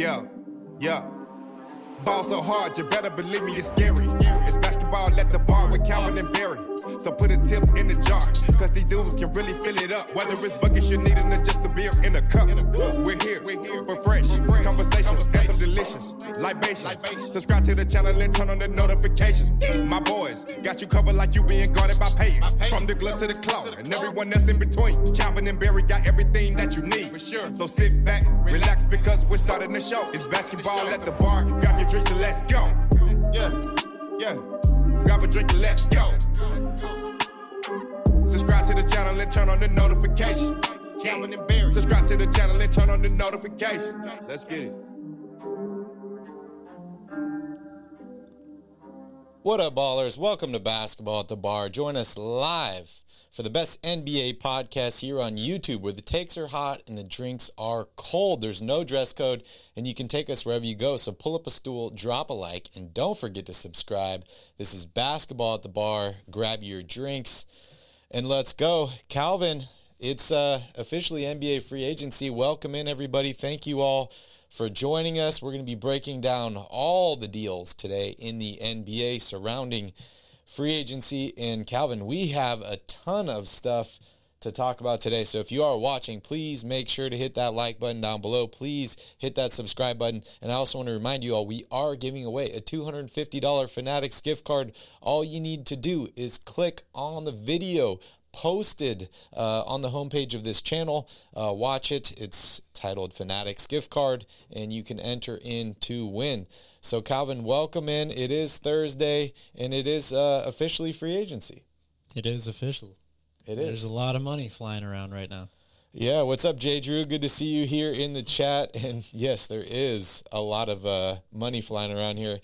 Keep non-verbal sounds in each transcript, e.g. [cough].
Yeah, yeah. Ball so hard, you better believe me, it's scary. It's basketball at the bar with Calvin and Barry. So put a tip in the jar, cause these dudes can really fill it up. Whether it's buckets you need or just a beer in a cup. We're here, we're here for fresh conversations and some delicious libations. Subscribe to the channel and turn on the notifications. My boys got you covered like you being guarded by paying. From the glove to the claw, and everyone else in between. Calvin and Barry got everything that you need. So sit back, relax, because we're starting the show. It's basketball at the bar. Grab your drinks and let's go. Subscribe to the channel and turn on the notification. Subscribe to the channel and turn on the notification. Let's get it. What up, ballers? Welcome to Basketball at the Bar. Join us live for the best NBA podcast here on YouTube where the takes are hot and the drinks are cold. There's no dress code and you can take us wherever you go. So pull up a stool, drop a like, and don't forget to subscribe. This is Basketball at the Bar. Grab your drinks and let's go. Calvin, it's uh, officially NBA free agency. Welcome in, everybody. Thank you all for joining us. We're going to be breaking down all the deals today in the NBA surrounding free agency. And Calvin, we have a ton of stuff to talk about today. So if you are watching, please make sure to hit that like button down below. Please hit that subscribe button. And I also want to remind you all, we are giving away a $250 Fanatics gift card. All you need to do is click on the video posted uh, on the homepage of this channel. Uh, watch it. It's titled Fanatics Gift Card, and you can enter in to win. So, Calvin, welcome in. It is Thursday, and it is uh, officially free agency. It is official. It is. There's a lot of money flying around right now. Yeah, what's up, Jay Drew? Good to see you here in the chat. [laughs] And yes, there is a lot of uh, money flying around here.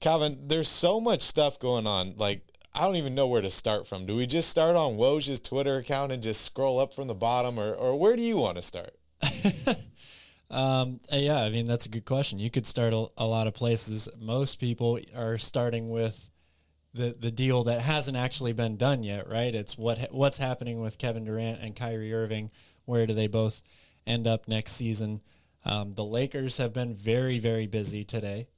Calvin, there's so much stuff going on. Like, I don't even know where to start from. Do we just start on Woj's Twitter account and just scroll up from the bottom, or, or where do you want to start? [laughs] um, uh, yeah, I mean, that's a good question. You could start a, a lot of places. Most people are starting with the the deal that hasn't actually been done yet, right? It's what what's happening with Kevin Durant and Kyrie Irving. Where do they both end up next season? Um, the Lakers have been very very busy today.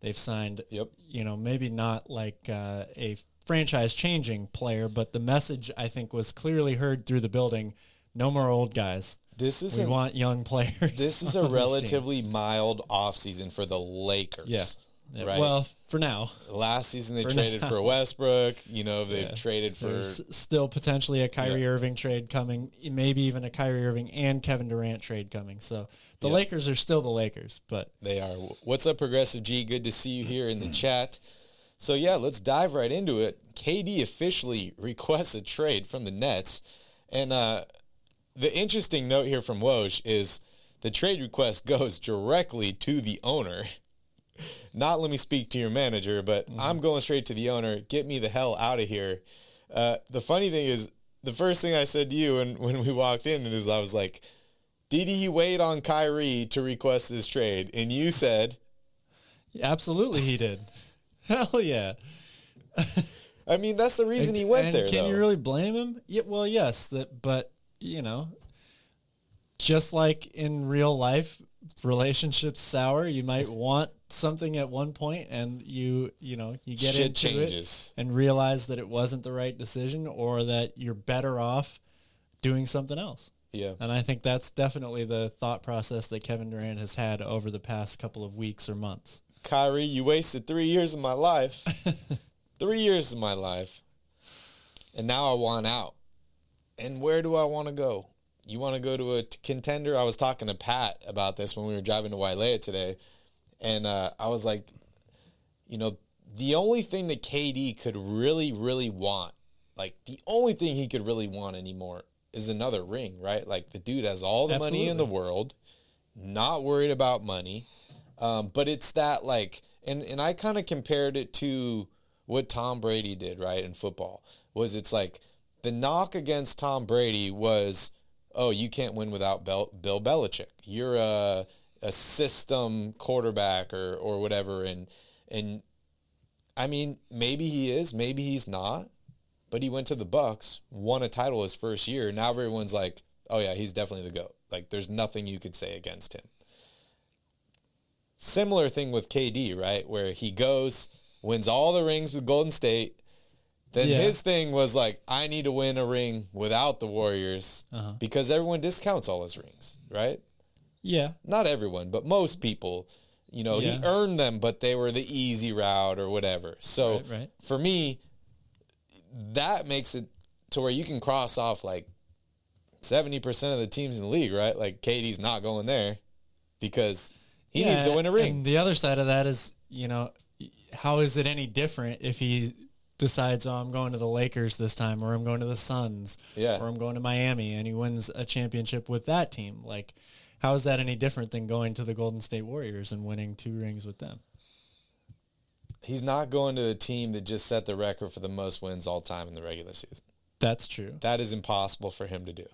They've signed, yep. you know, maybe not like uh, a franchise changing player, but the message I think was clearly heard through the building. No more old guys. This is we a, want young players. This is [laughs] a relatively mild offseason for the Lakers. Yeah. Yeah, right. Well, for now. Last season they for traded now. for Westbrook. You know they've yeah. traded for There's still potentially a Kyrie yeah. Irving trade coming, maybe even a Kyrie Irving and Kevin Durant trade coming. So the Lakers are still the Lakers, but they are. What's up, Progressive G? Good to see you here in the chat. So yeah, let's dive right into it. KD officially requests a trade from the Nets, and uh, the interesting note here from Woj is the trade request [laughs] goes directly to the owner. [laughs] Not let me speak to your manager, but mm-hmm. I'm going straight to the owner. Get me the hell out of here. Uh, the funny thing is, the first thing I said to you when, [laughs] when we walked in is I was like, did he wait on Kyrie to request this trade? And you said, absolutely he did. Hell yeah. I mean, that's the reason and, he went there. Can though. you really blame him? Yeah, well, yes, that, but you know, just like in real life, relationships sour. You might want something at one point, and you you know you get Shit into changes. it and realize that it wasn't the right decision, or that you're better off doing something else. Yeah. And I think that's definitely the thought process that Kevin Durant has had over the past couple of weeks or months. Kyrie, you wasted three years of my life. [laughs] three years of my life. And now I want out. And where do I want to go? You want to go to a t- contender? I was talking to Pat about this when we were driving to Wailea today. And uh, I was like, you know, the only thing that KD could really, really want, like the only thing he could really want anymore is another ring, right? Like the dude has all the Absolutely. money in the world, not worried about money. Um, but it's that like, and, and I kind of compared it to what Tom Brady did, right, in football, was it's like the knock against Tom Brady was, oh, you can't win without Bill, Bill Belichick. You're a, a system quarterback or, or whatever. And, and I mean, maybe he is, maybe he's not, but he went to the Bucs, won a title his first year. Now everyone's like, oh yeah, he's definitely the GOAT. Like there's nothing you could say against him. Similar thing with KD, right? Where he goes, wins all the rings with Golden State. Then Yeah. his thing was like, I need to win a ring without the Warriors Uh-huh. because everyone discounts all his rings, right? Yeah. Not everyone, but most people. You know, he earned them, but they were the easy route or whatever. So Right, right. for me, that makes it to where you can cross off like 70% of the teams in the league, right? Like KD's not going there because he needs to win a ring. And the other side of that is, you know, how is it any different if he decides, oh, I'm going to the Lakers this time, or I'm going to the Suns, Yeah. or I'm going to Miami, and he wins a championship with that team? Like, how is that any different than going to the Golden State Warriors and winning two rings with them? He's not going to the team that just set the record for the most wins all time in the regular season. That's true. That is impossible for him to do.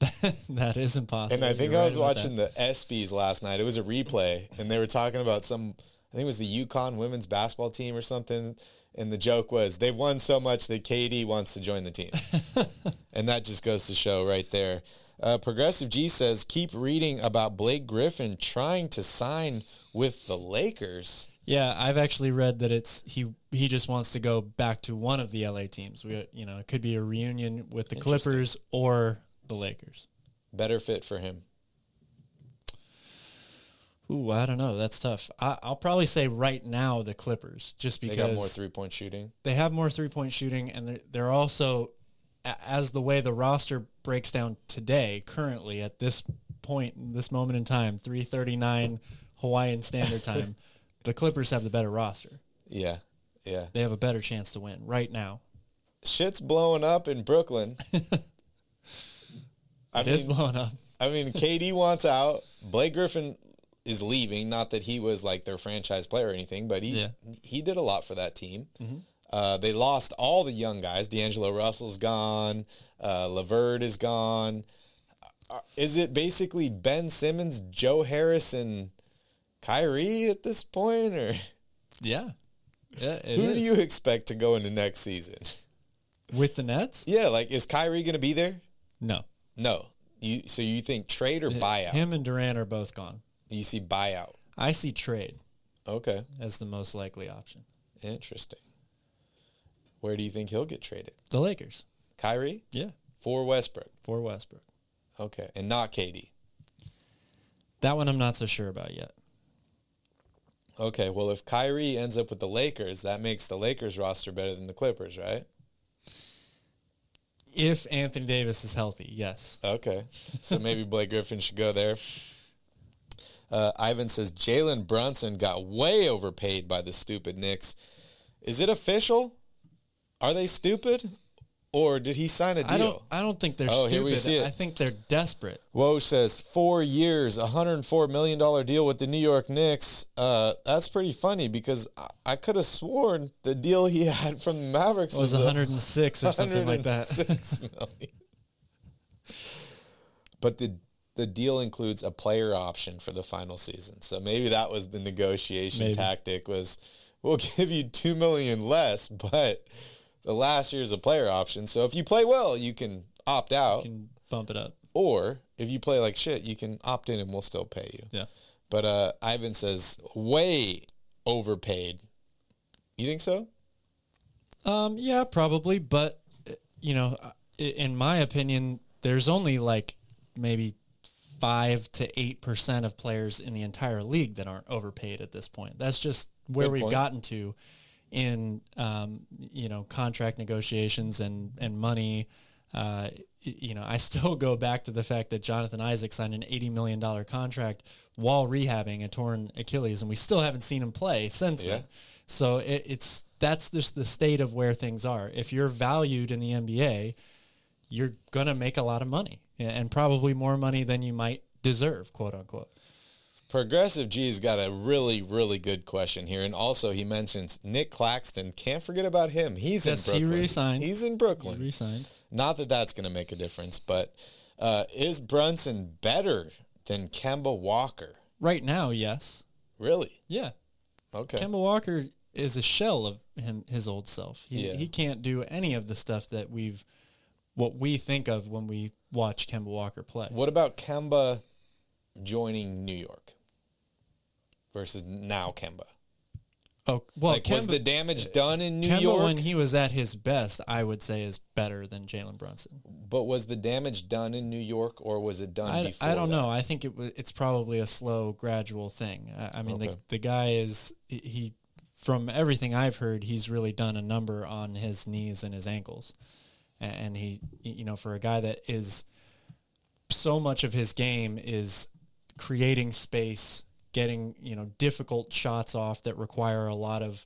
[laughs] that is impossible. And I think You're I was about watching the ESPYs last night. It was a replay, and they were talking about some. I think it was the UConn women's basketball team or something. And the joke was they've won so much that KD wants to join the team, [laughs] and that just goes to show right there. Uh, Progressive G says keep reading about Blake Griffin trying to sign with the Lakers. Yeah, I've actually read that it's he he just wants to go back to one of the LA teams. We, you know, it could be a reunion with the Clippers or the Lakers. Better fit for him. Ooh, I don't know. That's tough. I, I'll probably say right now the Clippers, just because They got more three point shooting. they have more three point shooting, and they're, they're also, as the way the roster breaks down today, currently at this point, this moment in time, three thirty nine Hawaiian Standard [laughs] Time, the Clippers have the better roster. Yeah, yeah. They have a better chance to win right now. Shit's blowing up in Brooklyn. [laughs] I It is blowing up. I mean, KD wants out. Blake Griffin is leaving. Not that he was like their franchise player or anything, but he Yeah. he did a lot for that team. Uh, they lost all the young guys. D'Angelo Russell's gone. Uh, LeVert is gone. Uh, Is it basically Ben Simmons, Joe Harris, and Kyrie at this point, or Yeah. Yeah, it who is. do you expect to go into next season? with the Nets? yeah, like is Kyrie going to be there? No. No. You so you think trade or buyout? Him and Durant are both gone. You see buyout. I see trade Okay. as the most likely option. Interesting. Where do you think he'll get traded? The Lakers. Kyrie Yeah. for Westbrook. For Westbrook. Okay, and not KD. That one I'm not so sure about yet. Okay, well if Kyrie ends up with the Lakers, that makes the Lakers roster better than the Clippers, right? If Anthony Davis is healthy, yes. Okay, so maybe [laughs] Blake Griffin should go there. Uh, Ivan says Jalen Brunson got way overpaid by the stupid Knicks. Is it official? Are they stupid, or did he sign a deal? I don't I don't think they're Oh, stupid. here we see it. I think they're desperate. Woj says four years, $104 million deal with the New York Knicks. Uh, that's pretty funny because I, I could have sworn the deal he [laughs] had from the Mavericks was was, a 106 or something like that. 106 million. [laughs] but the the deal includes a player option for the final season. So maybe that was the negotiation Maybe. tactic was we'll [laughs] give you 2 million less, but the last year is a player option. So if you play well, you can opt out. can bump it up. Or if you play like shit, you can opt in and we'll still pay you. Yeah. But uh, Ivan says way overpaid. You think so? Um, yeah, probably, but uh, you know, uh, in my opinion, there's only like maybe five to eight percent of players in the entire league that aren't overpaid at this point. That's just where Good we've point. gotten to in um, you know contract negotiations and and money. Uh, you know, I still go back to the fact that Jonathan Isaac signed an eighty million dollar contract while rehabbing a torn Achilles, and we still haven't seen him play since Yeah. then. So it, it's that's just the state of where things are. If you're valued in the NBA, you're gonna make a lot of money, and probably more money than you might deserve, quote unquote. Progressive G's got a really, really good question here. And also he mentions Nic Claxton. Can't forget about him. He's Yes, in he Brooklyn. re-signed. He's in He Brooklyn. resigned. Not that that's going to make a difference, but uh, is Brunson better than Kemba Walker? Right now, yes, Really? yeah. Okay. Kemba Walker is a shell of him, his old self. He Yeah. he can't do any of the stuff that we've, what we think of when we watch Kemba Walker play. What about Kemba joining New York? versus now Kemba? Oh well, Like, was Kemba- the damage uh, done in New Kemba York? when he was at his best, I would say is better than Jalen Brunson. but was the damage done in New York, or was it done I, before? I don't that? know. I think it was. It's probably a slow, gradual thing. I, I mean, Okay. the the guy is he-. From everything I've heard, he's really done a number on his knees and his ankles, and he, you know, for a guy that is so much of his game is creating space, getting you know difficult shots off that require a lot of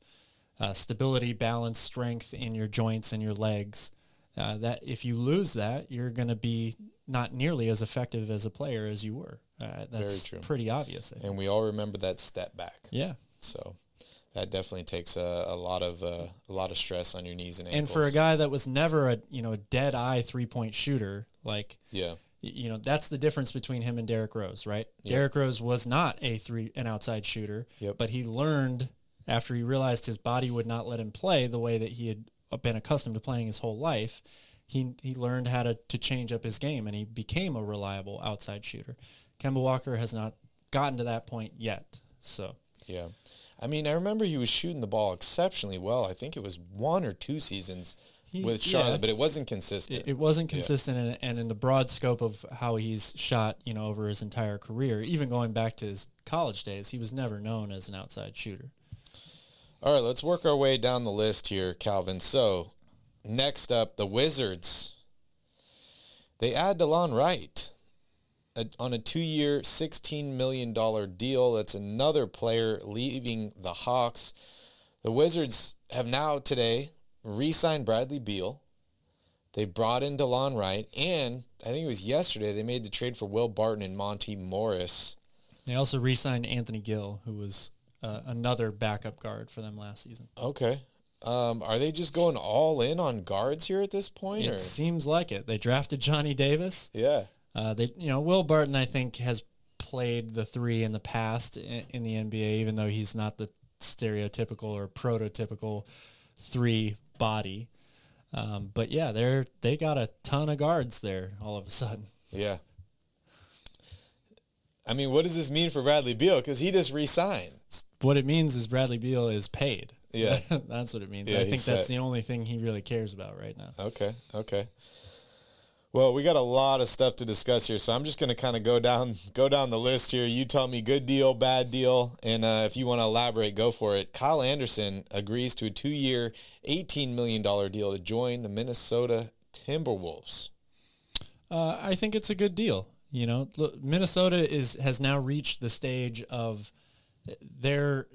uh, stability, balance, strength in your joints and your legs. Uh, that if you lose that, you're going to be not nearly as effective as a player as you were. Uh, that's pretty obvious. And we all remember that step back. Yeah, So that definitely takes a, a lot of uh, a lot of stress on your knees and ankles. and for a guy that was never a you know a dead eye three point shooter, like yeah, you know that's the difference between him and Derrick Rose, right? Derrick Rose was not a three an outside shooter, Yep. but he learned after he realized his body would not let him play the way that he had been accustomed to playing his whole life. He he learned how to to change up his game, and he became a reliable outside shooter. Kemba Walker has not gotten to that point yet, so. yeah. I mean, I remember he was shooting the ball exceptionally well. I think it was one or two seasons He- with Charlotte, yeah. but it wasn't consistent. It, it wasn't consistent, and, and in the broad scope of how he's shot, you know, over his entire career, even going back to his college days, he was never known as an outside shooter. All right, let's work our way down the list here, Calvin. So, next up, the Wizards. They add DeLon Wright a, on a two-year, $16 million deal. That's another player leaving the Hawks. The Wizards have now today re-signed Bradley Beal. They brought in DeLon Wright, and I think it was yesterday they made the trade for Will Barton and Monte Morris. They also re-signed Anthony Gill, who was uh, another backup guard for them last season. Okay. Um, are they just going all in on guards here at this point? Or? It seems like it. They drafted Johnny Davis. Yeah. Uh, they, you know, Will Barton, I think, has played the three in the past in, in the NBA, even though he's not the stereotypical or prototypical three body. Um, but yeah, they're they got a ton of guards there all of a sudden. Yeah. I mean, what does this mean for Bradley Beal? Because he just re-signed. What it means is Bradley Beal is paid. Yeah. [laughs] that's what it means. Yeah, I think that's set. the only thing he really cares about right now. Okay. Okay. Well, we got a lot of stuff to discuss here, so I'm just going to kind of go down go down the list here. You tell me good deal, bad deal, and uh, if you want to elaborate, go for it. Kyle Anderson agrees to a two-year, $18 million deal to join the Minnesota Timberwolves. Uh, I think it's a good deal. You know, look, Minnesota is has now reached the stage of their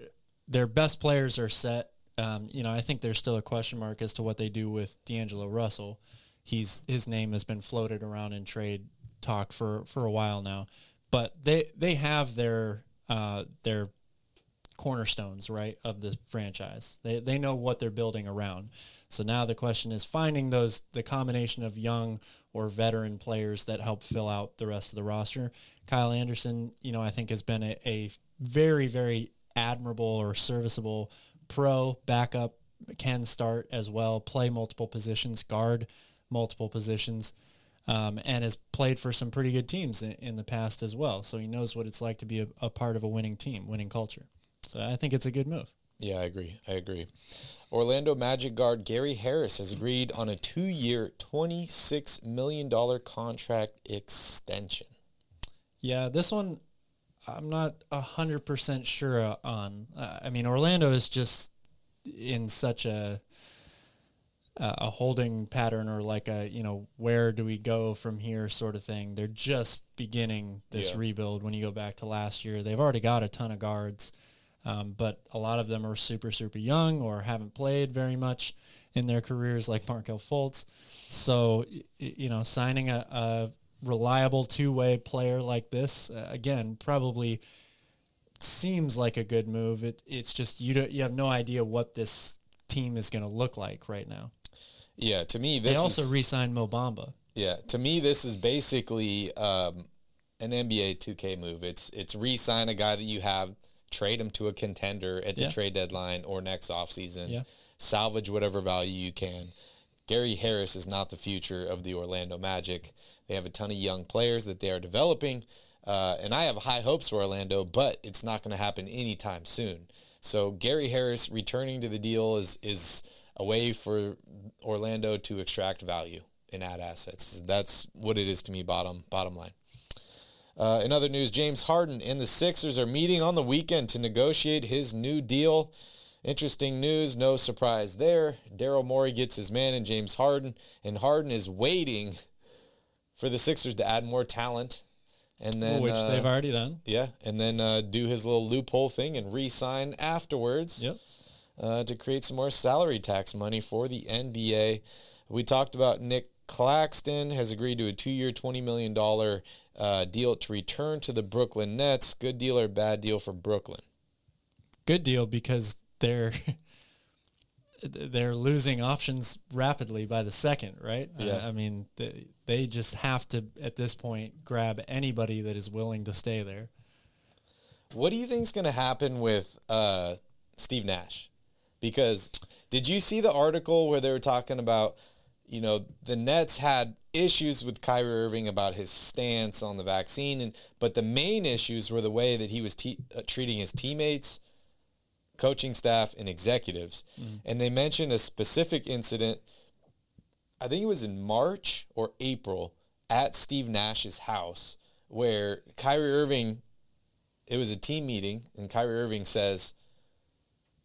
their best players are set. Um, you know, I think there's still a question mark as to what they do with D'Angelo Russell. He's his name has been floated around in trade talk for for a while now, but they they have their uh, their cornerstones right of the franchise. They they know what they're building around. So now the question is finding those the combination of young or veteran players that help fill out the rest of the roster. Kyle Anderson, you know, I think has been a, a very very admirable or serviceable pro backup can start as well, play multiple positions, guard multiple positions. Um, and has played for some pretty good teams in, in the past as well. So he knows what it's like to be a, a part of a winning team, winning culture. So I think it's a good move. Yeah, I agree. I agree. Orlando Magic guard Gary Harris has agreed on a two-year, $26 million contract extension. Yeah, this one I'm not a hundred percent sure on. Uh, I mean, Orlando is just in such a a holding pattern or like a you know where do we go from here sort of thing. They're just beginning this Yeah. rebuild. When you go back to last year, they've already got a ton of guards, um, but a lot of them are super super young or haven't played very much in their careers, like Markelle Fultz. So you know, signing a, a reliable two way player like this uh, again probably seems like a good move. It it's just you don't you have no idea what this team is going to look like right now. Yeah, to me, They also is, re-signed Mo Bamba. yeah, to me, this is basically um, an NBA 2K move. It's it's re-sign a guy that you have, trade him to a contender at the Yeah. trade deadline or next offseason, Yeah. salvage whatever value you can. Gary Harris is not the future of the Orlando Magic. They have a ton of young players that they are developing. Uh, and I have high hopes for Orlando, but it's not going to happen anytime soon. So Gary Harris returning to the deal is is a way for Orlando to extract value and add assets. That's what it is to me. Bottom bottom line. Uh, in other news, James Harden and the Sixers are meeting on the weekend to negotiate his new deal. Interesting news, no surprise there. Daryl Morey gets his man in James Harden, and Harden is waiting for the Sixers to add more talent, and then which uh, they've already done. yeah, and then uh, do his little loophole thing and re-sign afterwards Yep. Uh, to create some more salary tax money for the NBA. We talked about Nic Claxton has agreed to a two-year, twenty million dollar uh, deal to return to the Brooklyn Nets. Good deal or bad deal for Brooklyn? Good deal because they're [laughs] they're losing options rapidly by the second, right? Uh, Yeah. I mean, they, they just have to at this point grab anybody that is willing to stay there. What do you think is going to happen with uh, Steve Nash? Because did you see the article where they were talking about, you know, the Nets had issues with Kyrie Irving about his stance on the vaccine, and but the main issues were the way that he was te- uh, treating his teammates, coaching staff, and executives. And they mentioned a specific incident. I think it was in March or April at Steve Nash's house where Kyrie Irving it was a team meeting, and Kyrie Irving says,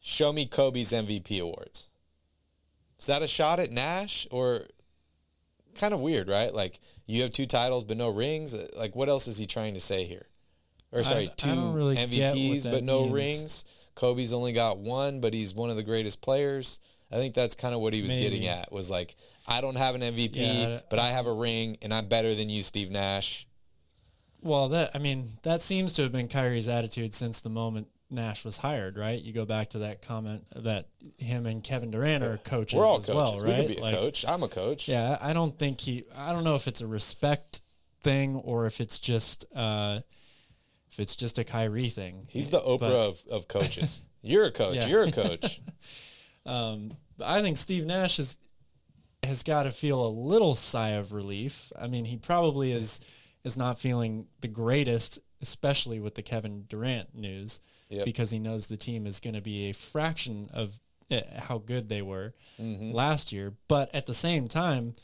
"Show me Kobe's MVP awards." Is that a shot at Nash, or kind of weird, right? Like you have two titles but no rings. Like what else is he trying to say here? Or sorry, I two don't really MVPs but no means. rings. Kobe's only got one, but he's one of the greatest players. I think that's kind of what he was getting at. Was like, I don't have an MVP, Yeah, but I have a ring, and I'm better than you, Steve Nash. Well, that I mean, that seems to have been Kyrie's attitude since the moment Nash was hired, right? You go back to that comment that him and Kevin Durant are coaches We're all as coaches. well, right? We could be a Like, coach. I'm a coach. Yeah, I don't think he. I don't know if it's a respect thing or if it's just uh, if it's just a Kyrie thing. He's the Oprah But- of, of coaches. [laughs] You're a coach. Yeah. You're a coach. [laughs] Um, but I think Steve Nash is has got to feel a little sigh of relief. I mean, he probably is is not feeling the greatest, especially with the Kevin Durant news, Yep. because he knows the team is going to be a fraction of uh, how good they were Mm-hmm. last year. But at the same time,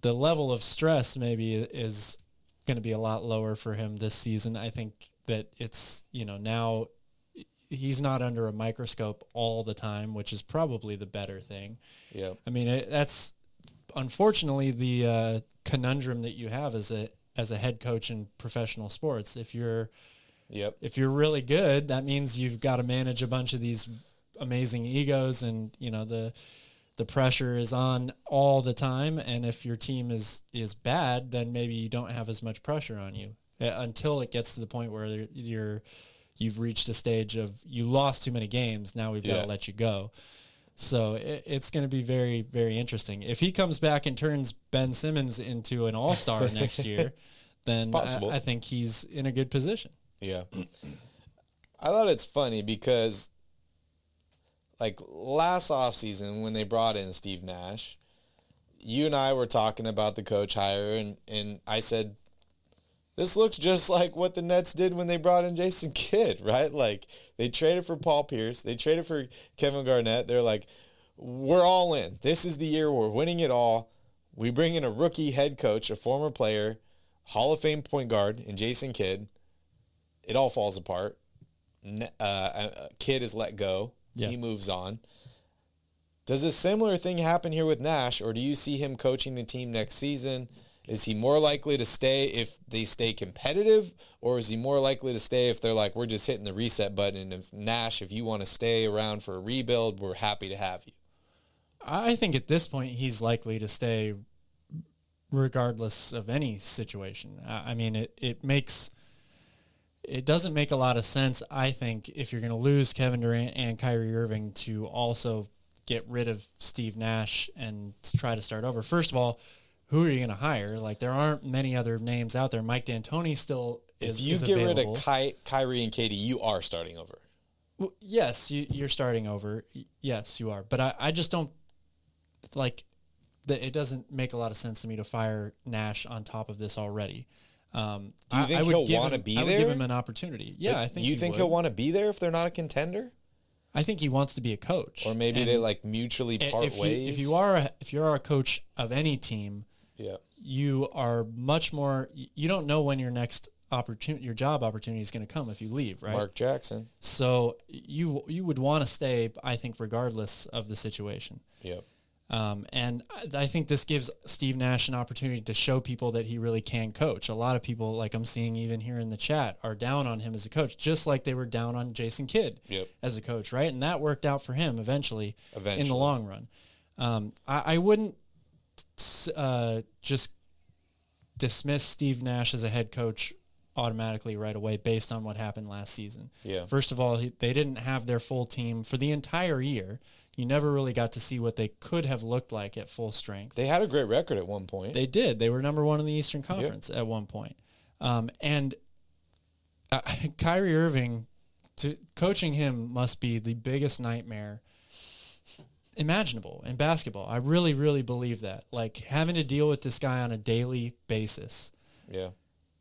the level of stress maybe is going to be a lot lower for him this season. I think that it's you know now he's not under a microscope all the time, which is probably the better thing. yeah. I mean, it, that's unfortunately the uh, conundrum that you have as a as a head coach in professional sports. If you're Yep. if you're really good, that means you've got to manage a bunch of these amazing egos, and you know the the pressure is on all the time. And if your team is is bad, then maybe you don't have as much pressure on you uh, until it gets to the point where you're you've reached a stage of you lost too many games. Now we've got to let you go. So it, it's going to be very, very interesting. If he comes back and turns Ben Simmons into an all star [laughs] next year, then. I, I think he's in a good position. Yeah. [clears throat] I thought it's funny because like last offseason when they brought in Steve Nash, you and I were talking about the coach hire and, and I said this looks just [laughs] like what the Nets did when they brought in Jason [laughs] Kidd, right? Like they traded for Paul Pierce, they traded for Kevin Garnett. They're like, we're all in. This is the year we're winning it all. We bring in a rookie head coach, a former player, Hall of Fame point guard, and Jason Kidd. It all falls apart. Ne- Uh, a- kid is let go. Yeah. He moves on. Does a similar thing happen here with Nash, or do you see him coaching the team next season? Is he more likely to stay if they stay competitive, or is he more likely to stay if they're like, we're just hitting the reset button? And if Nash, if you want to stay around for a rebuild, we're happy to have you. I think at this point he's likely to stay regardless of any situation. I I mean, it, it makes it doesn't make a lot of sense, I think, if you're going to lose Kevin Durant and Kyrie Irving to also get rid of Steve Nash and try to start over. First of all, who are you going to hire? Like there aren't many other names out there. Mike D'Antoni still is If you is get available. rid of Ky- Kyrie and KD, you are starting over. Well, yes, you, you're starting over. Yes, you are. But I, I just don't like that. It doesn't make a lot of sense to me to fire Nash on top of this already. Um, Do you I- think I he'll wanna him- be I would give there? him an opportunity. Yeah, I think you he think would. he'll want to be there if they're not a contender, I think he wants to be a coach, or maybe And they like mutually part if ways. You, if you are a, if you are a coach of any team, yeah, you are much more. You don't know when your next opportunity, your job opportunity is going to come if you leave, right? Mark Jackson. So you you would want to stay, I think, regardless of the situation. Yep. Um, and I, think this gives Steve Nash an opportunity to show people that he really can coach. A lot of people, like I'm seeing even here in the chat, are down on him as a coach, just like they were down on Jason Kidd Yep. as a coach, right? And that worked out for him eventually, in the long run. Um, I, I wouldn't uh, just dismiss Steve Nash as a head coach automatically right away based on what happened last season. Yeah. First of all, he, they didn't have their full team for the entire year. You never really got to see what they could have looked like at full strength. They had a great record at one point. They did. They were number one in the Eastern Conference at one point. Um, and uh, [laughs] Kyrie Irving, to coaching him must be the biggest nightmare imaginable in basketball. I really, really believe that. Like having to deal with this guy on a daily basis yeah.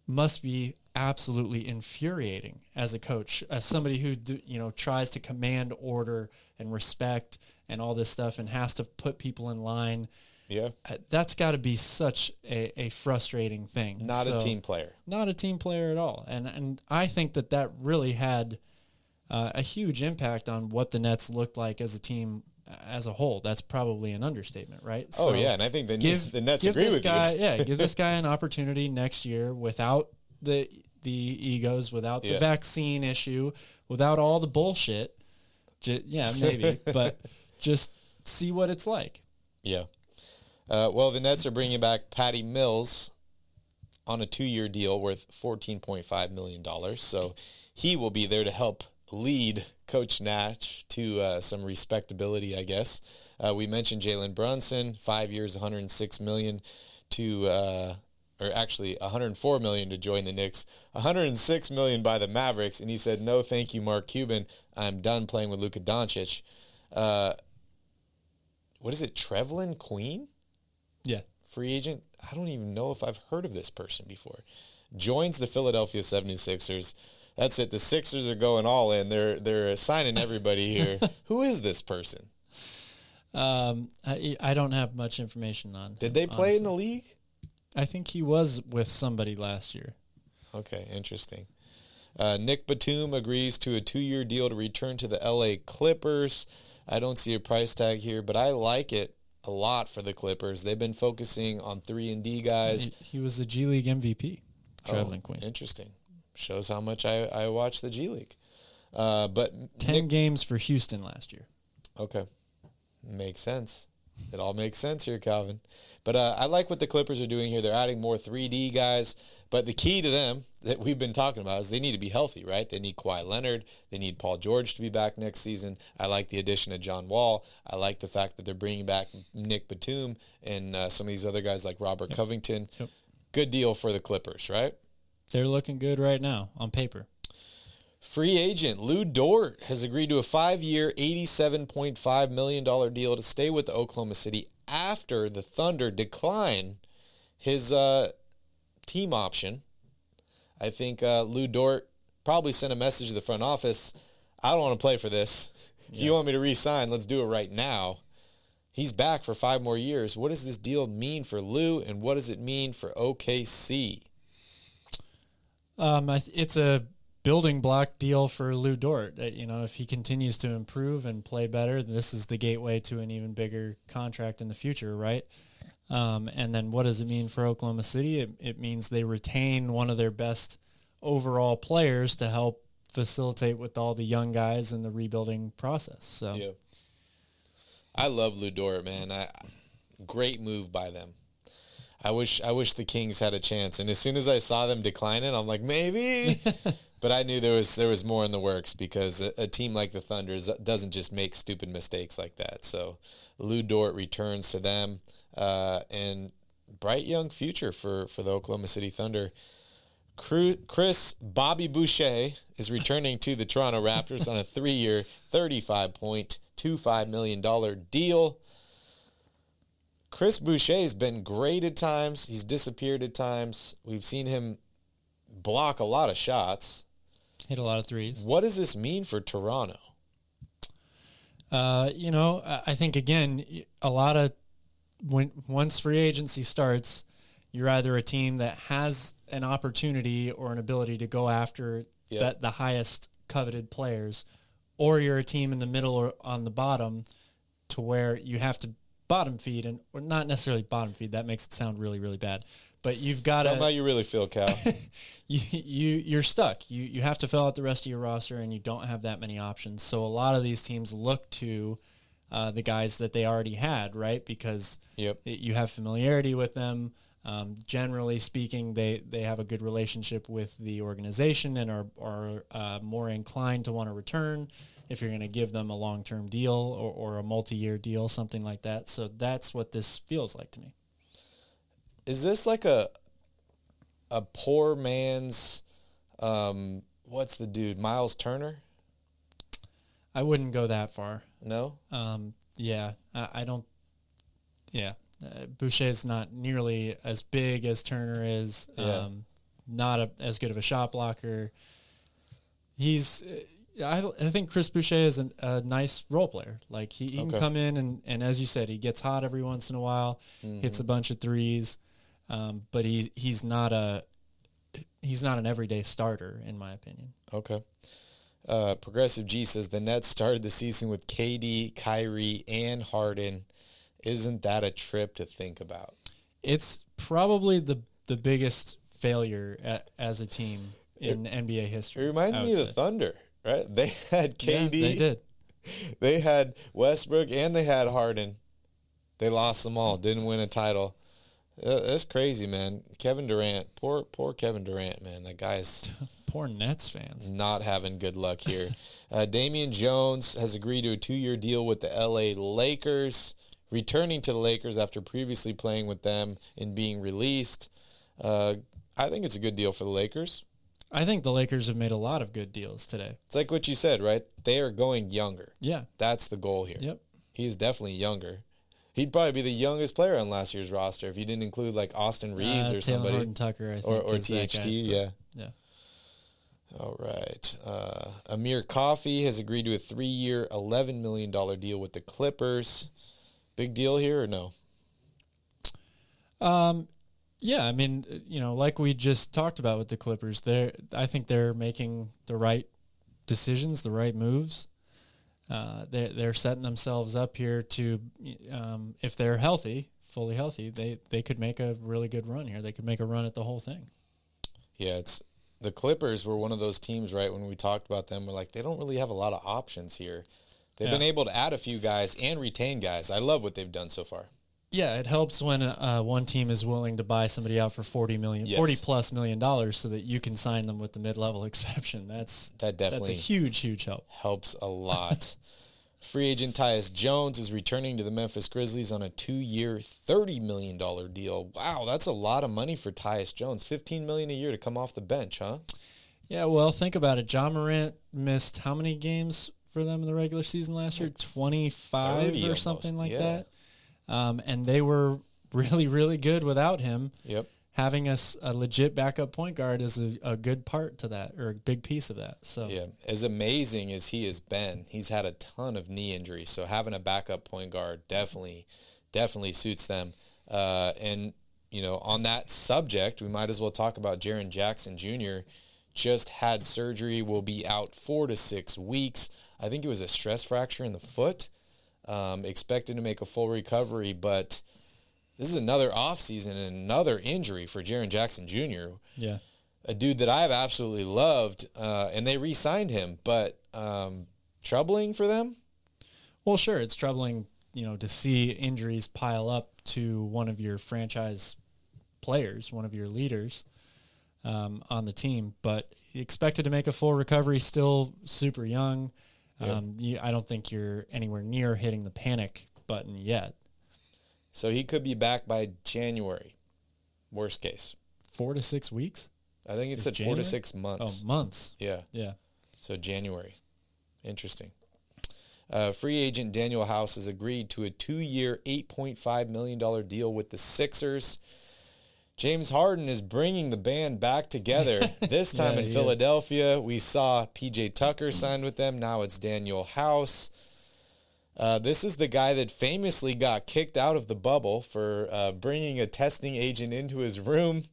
must be absolutely infuriating as a coach, as somebody who do, you know tries to command order and respect and all this stuff, and has to put people in line. Yeah. Uh, That's got to be such a, a frustrating thing. Not a team player. not a team player at all. And and I think that that really had uh, a huge impact on what the Nets looked like as a team uh, as a whole. That's probably an understatement, right? Oh So yeah, and I think the give the Nets give agree this with guy, you. yeah, give this [laughs] guy an opportunity next year without the the egos, without the Yeah. vaccine issue, without all the bullshit. Yeah, maybe, [laughs] but just see what it's like. Yeah. Uh, well, the Nets are bringing back Patty Mills on a two-year deal worth $14.5 million. So he will be there to help lead Coach Nash to uh, some respectability, I guess. Uh, we mentioned Jalen Brunson, five years, 106 million to, uh, or actually 104 million to join the Knicks, 106 million by the Mavericks, and he said, "No, thank you, Mark Cuban. I'm done playing with Luka Doncic." Uh, what is it, Trevelin Queen? Yeah, free agent. I don't even know if I've heard of this person before. Joins the Philadelphia 76ers. That's it. The Sixers are going all in. They're they're signing everybody here. [laughs] Who is this person? um, I I don't have much information on. Did him, they play in the league? I think he was with somebody last year. Okay, interesting. Uh, Nick Batum agrees to a two-year deal to return to the LA Clippers. I don't see a price tag here, but I like it a lot for the Clippers. They've been focusing on three and D guys. He, he was the G League MVP, Trevelin Oh, Queen. Interesting. Shows how much I, I watch the G League. Uh, but Ten Nick, games for Houston last year. okay, makes sense. It all makes sense here, Calvin. But uh, I like what the Clippers are doing here. They're adding more 3D guys. But the key to them that we've been talking about is they need to be healthy, right? They need Kawhi Leonard. They need Paul George to be back next season. I like the addition of John Wall. I like the fact that they're bringing back Nick Batum and uh, some of these other guys like Robert Covington. Yep. Good deal for the Clippers, right? They're looking good right now on paper. Free agent Lu Dort has agreed to a five-year, $87.5 million deal to stay with Oklahoma City after the Thunder decline his uh, team option. I think uh, Lu Dort probably sent a message to the front office. I don't want to play for this. If you want me to re-sign, let's do it right now. He's back for five more years. What does this deal mean for Lu, and what does it mean for OKC? Um, it's a building block deal for Lu Dort. Uh, you know, if he continues to improve and play better, this is the gateway to an even bigger contract in the future, right? Um, and then what does it mean for Oklahoma City? It, it means they retain one of their best overall players to help facilitate with all the young guys in the rebuilding process. So Yeah. I love Lu Dort, man. I great move by them. I wish I wish the Kings had a chance. And as soon as I saw them declining, I'm like, maybe. [laughs] but I knew there was there was more in the works because a, a team like the Thunder doesn't just make stupid mistakes like that. So Lu Dort returns to them, uh, and bright young future for for the Oklahoma City Thunder. Chris Bobby Boucher is returning to the Toronto Raptors on a three-year, $35.25 million deal. Chris Boucher has been great at times. He's disappeared at times. We've seen him block a lot of shots. Hit a lot of threes. What does this mean for Toronto? Uh, you know, I think again, a lot of when once free agency starts, you're either a team that has an opportunity or an ability to go after Yeah. that the highest coveted players, or you're a team in the middle or on the bottom, to where you have to bottom feed and or not necessarily bottom feed. That makes it sound really really bad, but you've got to how you really feel, Cal. [laughs] you, you you're stuck. You you have to fill out the rest of your roster, and you don't have that many options. So a lot of these teams look to uh, the guys that they already had, right? Because Yep. it- you have familiarity with them. Um, generally speaking, they they have a good relationship with the organization and are are uh, more inclined to want to return if you're going to give them a long term deal or, or a multi year deal, something like that. So that's what this feels like to me. Is this like a a poor man's um what's the dude? Miles Turner? I wouldn't go that far. No? Um, yeah, I, I don't. Yeah, uh, Boucher is not nearly as big as Turner is. Yeah. Um, not a, as good of a shot blocker. He's. uh, I, I think Chris Boucher is an, a nice role player. Like he, he Okay. can come in and, and as you said, he gets hot every once in a while, hits a bunch of threes, um, but he he's not a he's not an everyday starter in my opinion. Okay. Uh, Progressive G says the Nets started the season with KD, Kyrie, and Harden. Isn't that a trip to think about? It's probably the the biggest failure a, as a team in NBA history. It reminds me of the. Thunder, right? [laughs] They had Yeah, KD, they did. they had Westbrook, and they had Harden. They lost them all. Didn't win a title. Uh, that's crazy, man. Kevin Durant, poor poor Kevin Durant, man. That guy's [laughs] Poor Nets fans. not having good luck here. [laughs] uh, Damian Jones has agreed to a two-year deal with the L.A. Lakers, returning to the Lakers after previously playing with them and being released. Uh, I think it's a good deal for the Lakers. I think the Lakers have made a lot of good deals today. It's like what you said, right? They are going younger. Yeah. That's the goal here. Yep. He is definitely younger. He'd probably be the youngest player on last year's roster if you didn't include like Austin Reaves Uh, or Taylor somebody. Horton Tucker, I think, or, or THT, yeah. Yeah. All right. Uh, Amir Coffey has agreed to a three-year, $11 million deal with the Clippers. Big deal here or no? Um, yeah, I mean, uh, you know, like we just talked about with the Clippers, they're I think they're making the right decisions, the right moves. Uh, they're they're setting themselves up here to, um, if they're healthy, fully healthy, they they could make a really good run here. They could make a run at the whole thing. Yeah, it's the Clippers were one of those teams, right? When we talked about them, we're like, they don't really have a lot of options here. They've been able to add a few guys and retain guys. I love what they've done so far. Yeah, it helps when uh, one team is willing to buy somebody out for 40 million, Yes. 40 plus million dollars so that you can sign them with the mid-level [laughs] exception. That's That definitely that's a huge huge help. helps a [laughs] lot. Free agent Tyus Jones is returning to the Memphis Grizzlies on a two-year, $30 million deal. Wow, that's a lot of money for Tyus Jones. 15 million a year to come off the bench, huh? Yeah, well, think about it. Ja Morant missed how many games for them in the regular season last year? 25 or 30 almost, something like yeah. that. Um, and they were really, really good without him. Yep. Having us a legit backup point guard is a, a good part to that or a big piece of that. So Yeah, as amazing as he has been, he's had a ton of knee injuries. So having a backup point guard definitely, definitely suits them. Uh, and you know, on that subject, we might as well talk about Jaren Jackson Jr. Just had surgery, will be out four to six weeks. I think it was a stress fracture in the foot. Um, expected to make a full recovery, but this is another offseason and another injury for Jaren Jackson Jr yeah. a dude that I've absolutely loved, uh, and they re-signed him, but um, troubling for them. Well, sure, it's troubling, you know, to see injuries pile up to one of your franchise players, one of your leaders um, on the team. But expected to make a full recovery, still super young. Um, you, I don't think you're anywhere near hitting the panic button yet. So he could be back by January, worst case. Four to six weeks? I think it Is said four to six months. Oh, months. Yeah, Yeah. so January. Interesting. Uh, free agent Danuel House has agreed to a two-year, $8.5 million deal with the Sixers. James Harden is bringing the band back together. [laughs] This time Yeah, in he is. Philadelphia, we saw PJ Tucker signed with them. Now it's Danuel House. Uh, this is the guy that famously got kicked out of the bubble for uh, bringing a testing agent into his room.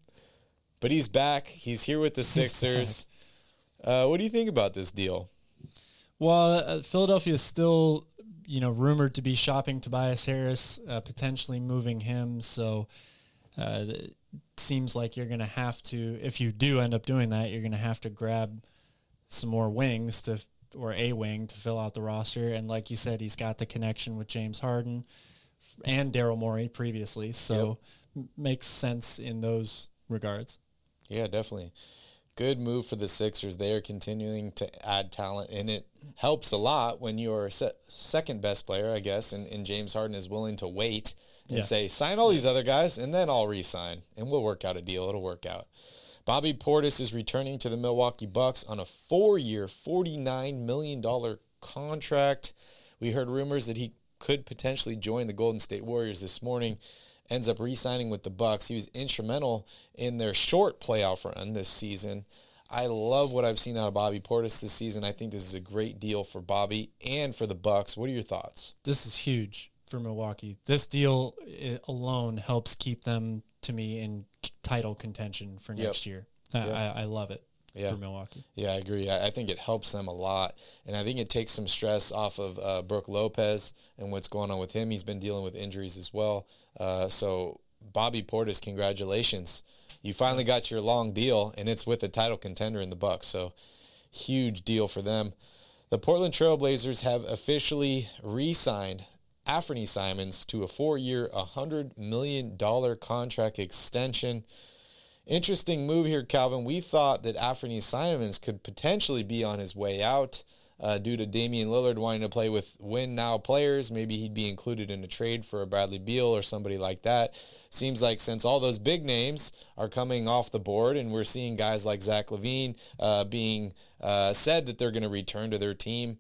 But he's back. He's here with the Sixers. Uh, what do you think about this deal? Well, uh, Philadelphia is still, you know, rumored to be shopping Tobias Harris, uh, potentially moving him. So uh, seems like you're going to have to, if you do end up doing that, you're going to have to grab some more wings to, or a wing to fill out the roster. And like you said, he's got the connection with James Harden and Daryl Morey previously. So m- makes sense in those regards. Yeah, definitely. Good move for the Sixers. They are continuing to add talent, and it helps a lot when your se- second best player, I guess, and, and James Harden is willing to wait and Yeah. say, sign all these other guys, and then I'll re-sign, and we'll work out a deal. It'll work out. Bobby Portis is returning to the Milwaukee Bucks on a four-year, $49 million contract. We heard rumors that he could potentially join the Golden State Warriors this morning. Ends up re-signing with the Bucks. He was instrumental in their short playoff run this season. I love what I've seen out of Bobby Portis this season. I think this is a great deal for Bobby and for the Bucks. What are your thoughts? this is huge for Milwaukee. This deal alone helps keep them to me in title contention for Yep. next year. I, Yeah. I, I love it Yeah. for Milwaukee. Yeah, I agree. I, I think it helps them a lot, and I think it takes some stress off of uh, Brook Lopez and what's going on with him. He's been dealing with injuries as well. Uh, so, Bobby Portis, congratulations! You finally got your long deal, and it's with a title contender in the Bucks. So, huge deal for them. The Portland Trailblazers have officially re-signed Anthony Simons to a four-year, $100 million contract extension. Interesting move here, Calvin. We thought that Anthony Simons could potentially be on his way out uh, due to Damian Lillard wanting to play with win now players. Maybe he'd be included in a trade for a Bradley Beal or somebody like that. Seems like since all those big names are coming off the board and we're seeing guys like Zach LaVine uh, being uh, said that they're going to return to their team,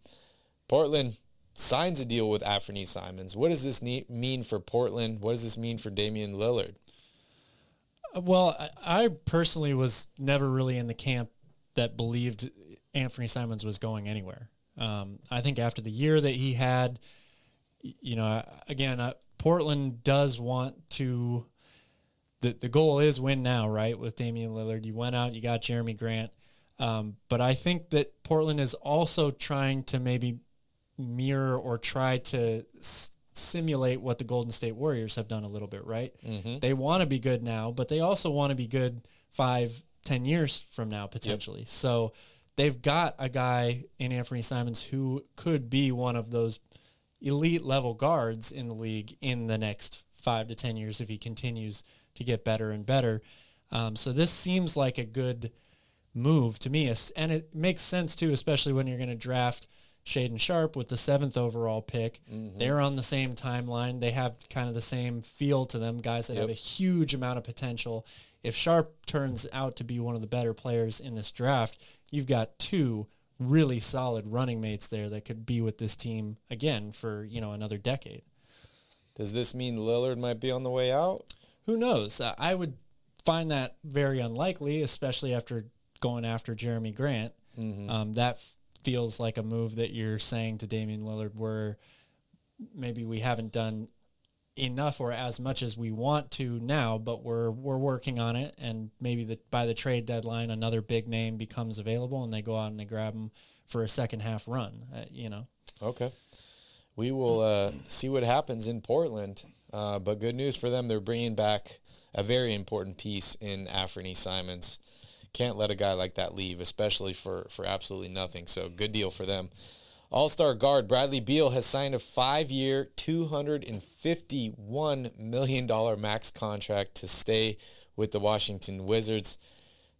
Portland signs a deal with Anthony Simons. What does this mean for Portland? What does this mean for Damian Lillard? Uh, Well, I, I personally was never really in the camp that believed Anthony Simons was going anywhere. Um, I think after the year that he had, you know, again, uh, Portland does want to. The, the goal is win now, right? With Damian Lillard, you went out, you got Jerami Grant, um, but I think that Portland is also trying to maybe mirror or try to s- simulate what the Golden State Warriors have done a little bit, right? They want to be good now, but they also want to be good five, ten years from now potentially. So they've got a guy in Anthony Simons who could be one of those elite level guards in the league in the next five to ten years if he continues to get better and better. Um, so this seems like a good move to me, and it makes sense too, especially when you're going to draft Shaedon Sharpe with the seventh overall pick. They're on the same timeline. They have kind of the same feel to them, guys that have a huge amount of potential. If Sharpe turns out to be one of the better players in this draft, you've got two really solid running mates there that could be with this team again for, you know, another decade. Does this mean Lillard might be on the way out? Who knows? Uh, I would find that very unlikely, especially after going after Jerami Grant. Um, that f- feels like a move that you're saying to Damian Lillard, where maybe we haven't done enough or as much as we want to now, but we're we're working on it, and maybe the, by the trade deadline, another big name becomes available, and they go out and they grab him for a second half run. Uh, you know, Okay. We will uh, see what happens in Portland. Uh, but good news for them. They're bringing back a very important piece in Anthony Simons. Can't let a guy like that leave, especially for, for absolutely nothing. So good deal for them. All-star guard Bradley Beal has signed a five-year, $251 million max contract to stay with the Washington Wizards.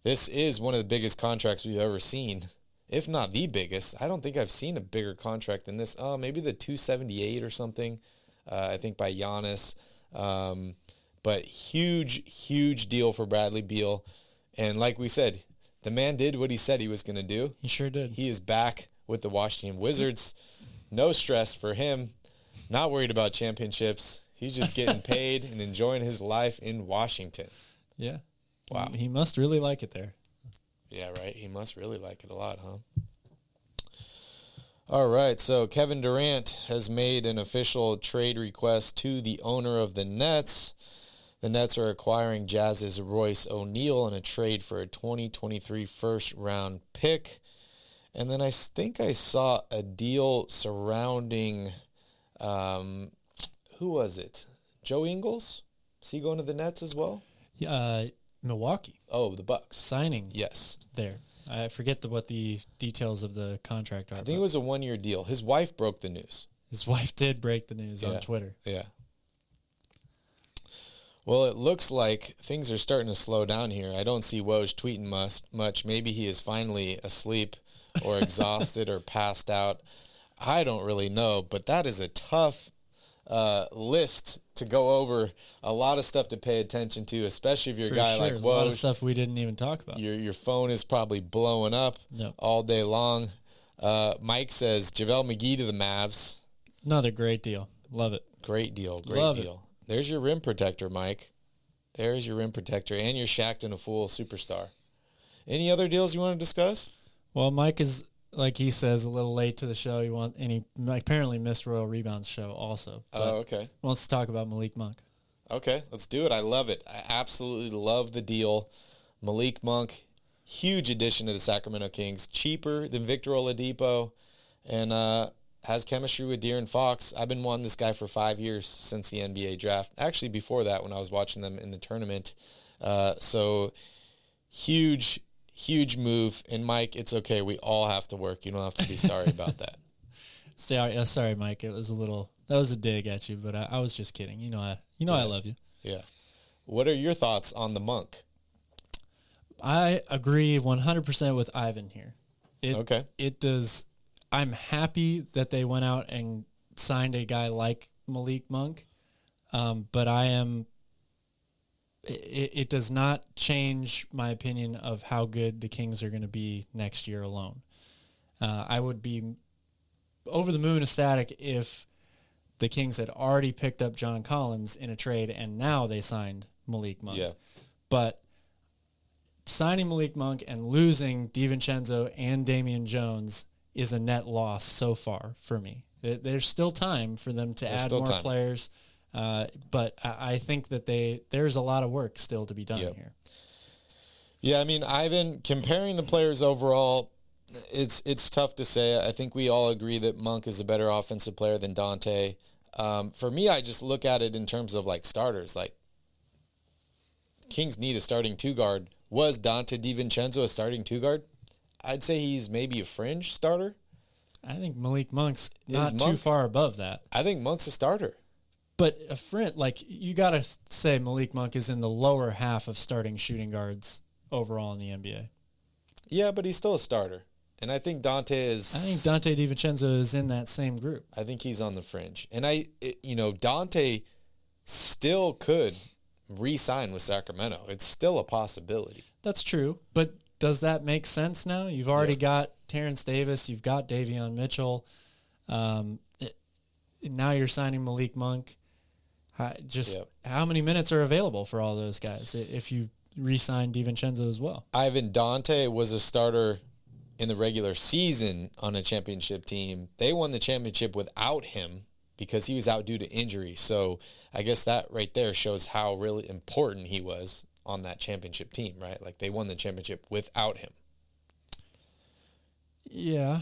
This is one of the biggest contracts we've ever seen, if not the biggest. I don't think I've seen a bigger contract than this. Oh, maybe the 278 or something. Uh, I think by Giannis. Um, but huge, huge deal for Bradley Beal. And like we said, the man did what he said he was going to do. he sure did. He is back with the Washington Wizards. No stress for him. Not worried about championships. He's just getting [laughs] paid and enjoying his life in Washington. Yeah. Wow. He must really like it there. Yeah, right. He must really like it a lot, huh? All right. So Kevin Durant has made an official trade request to the owner of the Nets. The Nets are acquiring Jazz's Royce O'Neale in a trade for a 2023 first round pick. And then I think I saw a deal surrounding, um, who was it? Joe Ingles? Is he going to the Nets as well? Yeah, Uh, Milwaukee Oh, the Bucks. signing Yes. there. I forget the, what the details of the contract are. I think it was a one year deal. His wife broke the news. his wife did break the news Yeah. on Twitter. Yeah. Well, it looks like things are starting to slow down here. I don't see Woj tweeting much. much. Maybe he is finally asleep or [laughs] exhausted or passed out. I don't really know, but that is a tough uh, list to go over. A lot of stuff to pay attention to, especially if you're a guy sure. like a lot of Woj. stuff we didn't even talk about. Your your phone is probably blowing up all day long. Uh, Mike says JaVale McGee to the Mavs. Another great deal. Love it. Great deal. Great Love it. There's your rim protector, Mike. There's your rim protector and your Shaqtin' a Fool superstar. Any other deals you want to discuss? Well, Mike is like he says a little late to the show. He want and he apparently missed Royal Rebounds show also. Oh, okay. wants to talk about Malik Monk. Okay, let's do it. I love it. I absolutely love the deal. Malik Monk, huge addition to the Sacramento Kings. Cheaper than Victor Oladipo and uh, has chemistry with De'Aaron Fox. I've been wanting this guy for five years since the NBA draft. Actually, before that, when I was watching them in the tournament. Uh, so huge, huge move. And Mike, it's okay. We all have to work. You don't have to be sorry about [laughs] that. Sorry, uh, sorry, Mike. It was a little that was a dig at you, but I, I was just kidding. You know, I you know I love you. Yeah. What are your thoughts on the monk? I agree 100% with Ivan here. It, Okay. It does. I'm happy that they went out and signed a guy like Malik Monk, um, but I am. It, it does not change my opinion of how good the Kings are going to be next year alone. Uh, I would be over the moon ecstatic if the Kings had already picked up John Collins in a trade and now they signed Malik Monk. Yeah. But signing Malik Monk and losing DiVincenzo and Damian Jones is a net loss so far for me. There's still time for them to There's add more time. players, uh, but I, think that they there's a lot of work still to be done Yep. here. Yeah, I mean, Ivan, comparing the players overall, it's it's tough to say. I think we all agree that Monk is a better offensive player than Dante. Um, for me, I just look at it in terms of like starters. Like Kings need a starting two guard. Was Dante DiVincenzo a starting two guard? I'd say he's maybe a fringe starter. I think Malik Monk's not too far above that. I think Monk's a starter. But a friend, like you got to say, Malik Monk is in the lower half of starting shooting guards overall in the NBA. Yeah, but he's still a starter. And I think Dante is. I think Dante DiVincenzo is in that same group. I think he's on the fringe. And I, it, you know, Dante still could re-sign with Sacramento. It's still a possibility. That's true, but does that make sense now? You've already Yeah. got Terrence Davis, you've got Davion Mitchell. Um, it- now you're signing Malik Monk. How, just Yep. how many minutes are available for all those guys if you re-sign DiVincenzo as well? Ivan Dante was a starter in the regular season on a championship team. They won the championship without him because he was out due to injury. So I guess that right there shows how really important he was on that championship team, right? Like they won the championship without him. Yeah,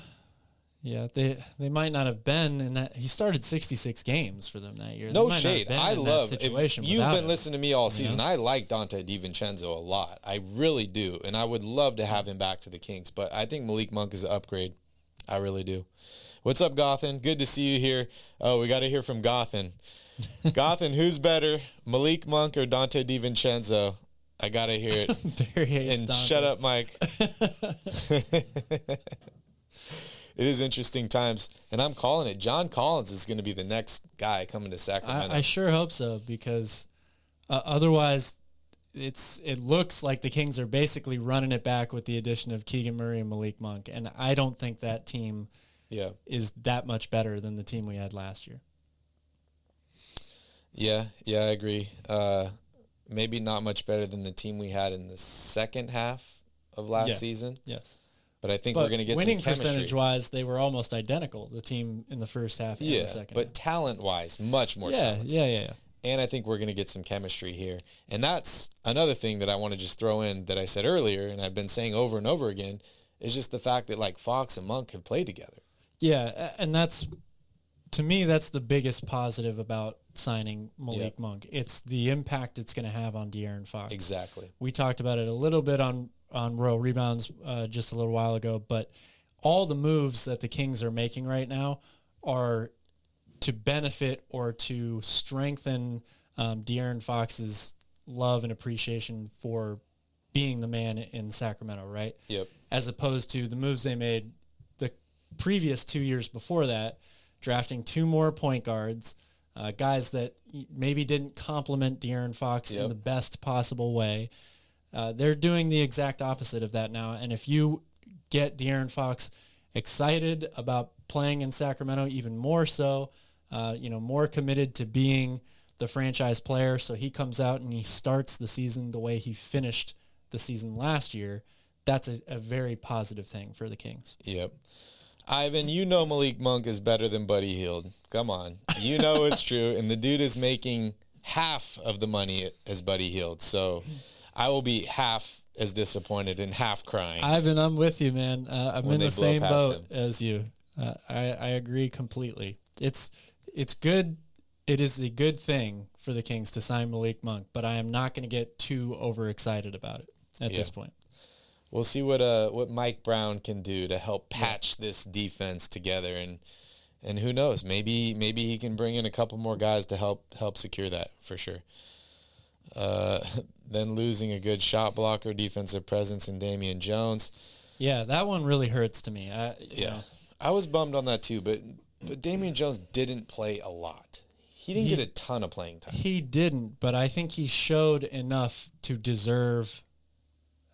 yeah. They they might not have been in that. He started 66 games for them that year. No shade. I love. Situation. you've been him. listening to me all season. I like Dante DiVincenzo a lot. I really do, and I would love to have him back to the Kings. But I think Malik Monk is an upgrade. I really do. What's up, Gothen? Good to see you here. Oh, we got to hear from Gothen. [laughs] Gothen, who's better, Malik Monk or Dante DiVincenzo? I got to hear it. [laughs] Barry and shut up, Mike. [laughs] [laughs] it is interesting times, and I'm calling it. John Collins is going to be the next guy coming to Sacramento. I, I sure hope so because uh, otherwise, it's it looks like the Kings are basically running it back with the addition of Keegan Murray and Malik Monk, and I don't think that team yeah, is that much better than the team we had last year. yeah, yeah. I agree. Uh, maybe not much better than the team we had in the second half of last Yeah. season. Yes. But I think But we're going to get winning some chemistry. percentage wise, they were almost identical. The team in the first half and yeah, the second. but talent wise, much more yeah, talent. yeah, yeah, yeah. And I think we're going to get some chemistry here. And that's another thing that I want to just throw in that I said earlier, and I've been saying over and over again, is just the fact that like Fox and Monk have played together. Yeah, and that's to me that's the biggest positive about signing Malik Yeah. Monk. It's the impact it's going to have on De'Aaron Fox. Exactly. We talked about it a little bit on on Royal Rebounds uh, just a little while ago, but all the moves that the Kings are making right now are to benefit or to strengthen um, De'Aaron Fox's love and appreciation for being the man in Sacramento, right? Yep. As opposed to the moves they made the previous two years before that, drafting two more point guards, uh, guys that maybe didn't compliment De'Aaron Fox Yep. in the best possible way. Uh, they're doing the exact opposite of that now. And if you get De'Aaron Fox excited about playing in Sacramento, even more so, uh, you know, more committed to being the franchise player. So he comes out and he starts the season the way he finished the season last year. That's a, a very positive thing for the Kings. Yep. Ivan, you know Malik Monk is better than Buddy Hield. Come on. You know it's [laughs] true. And the dude is making half of the money as Buddy Hield. So I will be half as disappointed and half crying. Ivan, I'm with you, man. Uh, I'm in the same boat him. as you. Uh, I I agree completely. It's it's good. It is a good thing for the Kings to sign Malik Monk, but I am not going to get too overexcited about it at Yeah. this point. We'll see what uh what Mike Brown can do to help patch this defense together and and who knows maybe maybe he can bring in a couple more guys to help help secure that for sure. Uh, [laughs] then losing a good shot blocker, defensive presence in Damian Jones. Yeah, that one really hurts to me. I, you Yeah, know, I was bummed on that too, but but Damian Jones didn't play a lot. He didn't He- get a ton of playing time. he didn't, but I think he showed enough to deserve.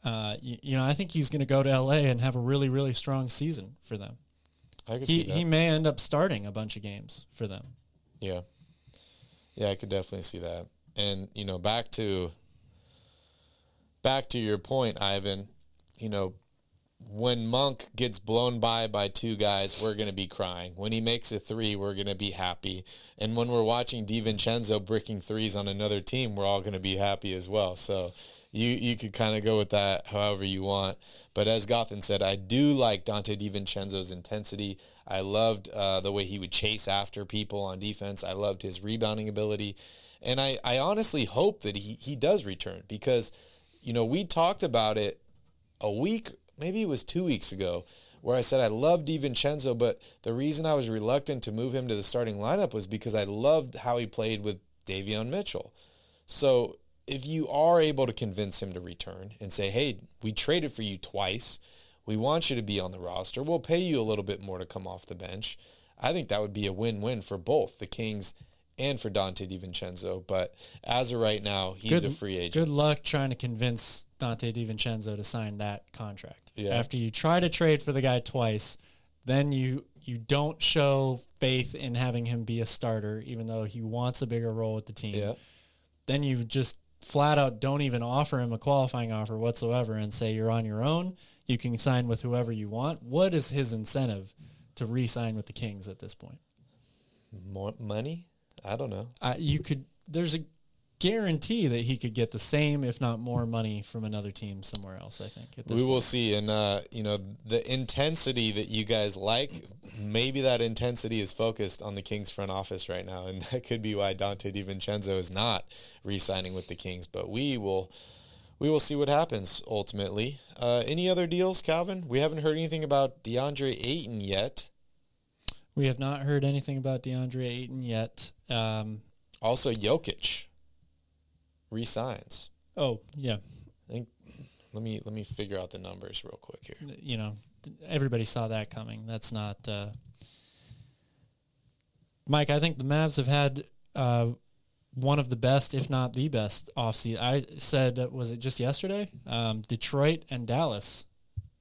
Uh, you, you know, I think he's going to go to LA and have a really, really strong season for them. I could He see that. he may end up starting a bunch of games for them. Yeah. Yeah, I could definitely see that. And, you know, back to back to your point, Ivan, you know, when Monk gets blown by by two guys, we're going to be crying. When he makes a three, we're going to be happy. And when we're watching DiVincenzo bricking threes on another team, we're all going to be happy as well. So you you could kind of go with that however you want. But as Gotham said, I do like Dante DiVincenzo's intensity. I loved uh, the way he would chase after people on defense. I loved his rebounding ability. And I, I honestly hope that he, he does return because, you know, we talked about it a week, maybe it was two weeks ago, where I said I love DiVincenzo, but the reason I was reluctant to move him to the starting lineup was because I loved how he played with Davion Mitchell. So if you are able to convince him to return and say, hey, we traded for you twice, we want you to be on the roster, we'll pay you a little bit more to come off the bench, I think that would be a win-win for both the Kings and for Dante DiVincenzo. But as of right now, he's a free agent. Good luck trying to convince Dante DiVincenzo to sign that contract. Yeah. After you try to trade for the guy twice, then you you don't show faith in having him be a starter, even though he wants a bigger role with the team. Yeah. Then you just flat out don't even offer him a qualifying offer whatsoever and say you're on your own. You can sign with whoever you want. What is his incentive to re-sign with the Kings at this point? More money? I don't know. uh, you could there's a guarantee that he could get the same if not more money from another team somewhere else i think We will point. see. And, uh, you know, the intensity that you guys like, maybe that intensity is focused on the Kings front office right now. And [laughs] that could be why Dante DiVincenzo is not re-signing with the Kings. But we will we will see what happens ultimately. Uh, any other deals, Calvin? We haven't heard anything about DeAndre Ayton yet. we have not heard anything about deandre ayton yet um, Also, Jokic resigns. oh yeah I think. Let me let me figure out the numbers real quick here. you know everybody saw that coming that's not uh, mike i think the mavs have had uh, one of the best if not the best offseason i said uh, was it just yesterday um, detroit and dallas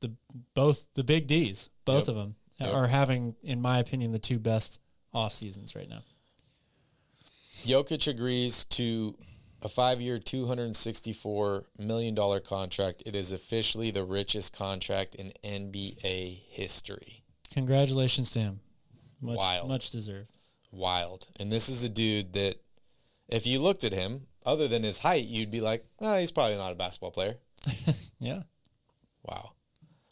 the both the big d's both Yep. of them Yep. are having in my opinion the two best off seasons right now Jokic agrees to a five-year, two hundred and sixty-four million dollar contract. It is officially the richest contract in NBA history. Congratulations to him. Much, Wild. much deserved. Wild. And this is a dude that, if you looked at him, other than his height, you'd be like, ah, he's probably not a basketball player. [laughs] Yeah. Wow.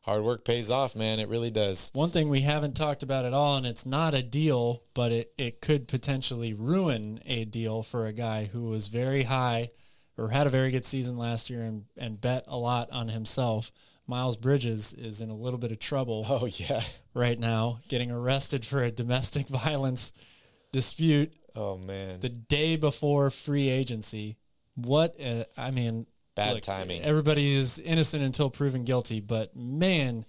Hard work pays off, man. It really does. One thing we haven't talked about at all, and it's not a deal, but it, it could potentially ruin a deal for a guy who was very high or had a very good season last year and, and bet a lot on himself. Miles Bridges is in a little bit of trouble Oh, yeah. right now, getting arrested for a domestic [laughs] violence dispute Oh, man. the day before free agency. What, uh, I mean, Bad timing. Everybody is innocent until proven guilty, but man,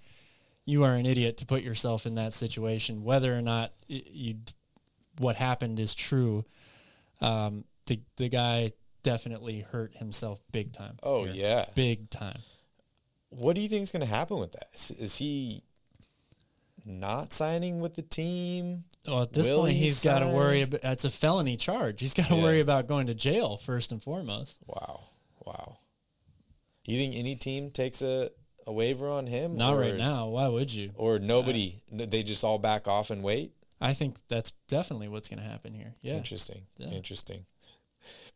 you are an idiot to put yourself in that situation, whether or not you what happened is true. Um, the the guy definitely hurt himself big time. Oh, here. yeah. big time. What do you think is going to happen with that? Is, is he not signing with the team? Well, at this Will point, he he's got to worry about. That's a felony charge. He's got to Yeah. worry about going to jail first and foremost. Wow. Wow. You think any team takes a, a waiver on him? Not right is- now. Why would you? Or uh, nobody, n- they just all back off and wait? I think that's definitely what's going to happen here. Yeah. Interesting. Yeah. Interesting.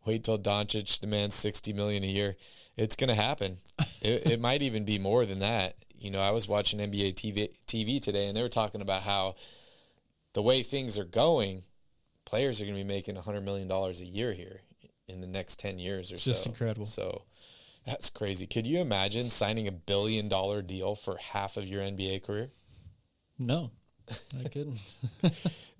Wait till Doncic demands sixty million a year. It's going to happen. [laughs] it, it might even be more than that. You know, I was watching NBA TV, TV today, and they were talking about how the way things are going, players are going to be making hundred million dollars a year here in the next ten years or so. Just incredible. So that's crazy. Could you imagine signing a billion dollar deal for half of your NBA career? No, I couldn't. [laughs]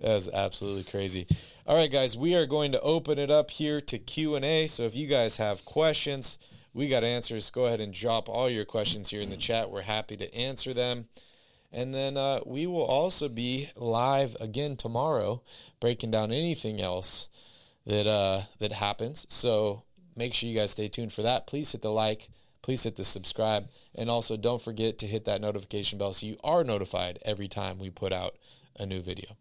That is absolutely crazy. All right, guys, we are going to open it up here to Q&A. So if you guys have questions, we got answers. Go ahead and drop all your questions here in the chat. We're happy to answer them. And then uh, we will also be live again tomorrow, breaking down anything else that uh, that happens. So make sure you guys stay tuned for that. Please hit the like. Please hit the subscribe. And also don't forget to hit that notification bell so you are notified every time we put out a new video.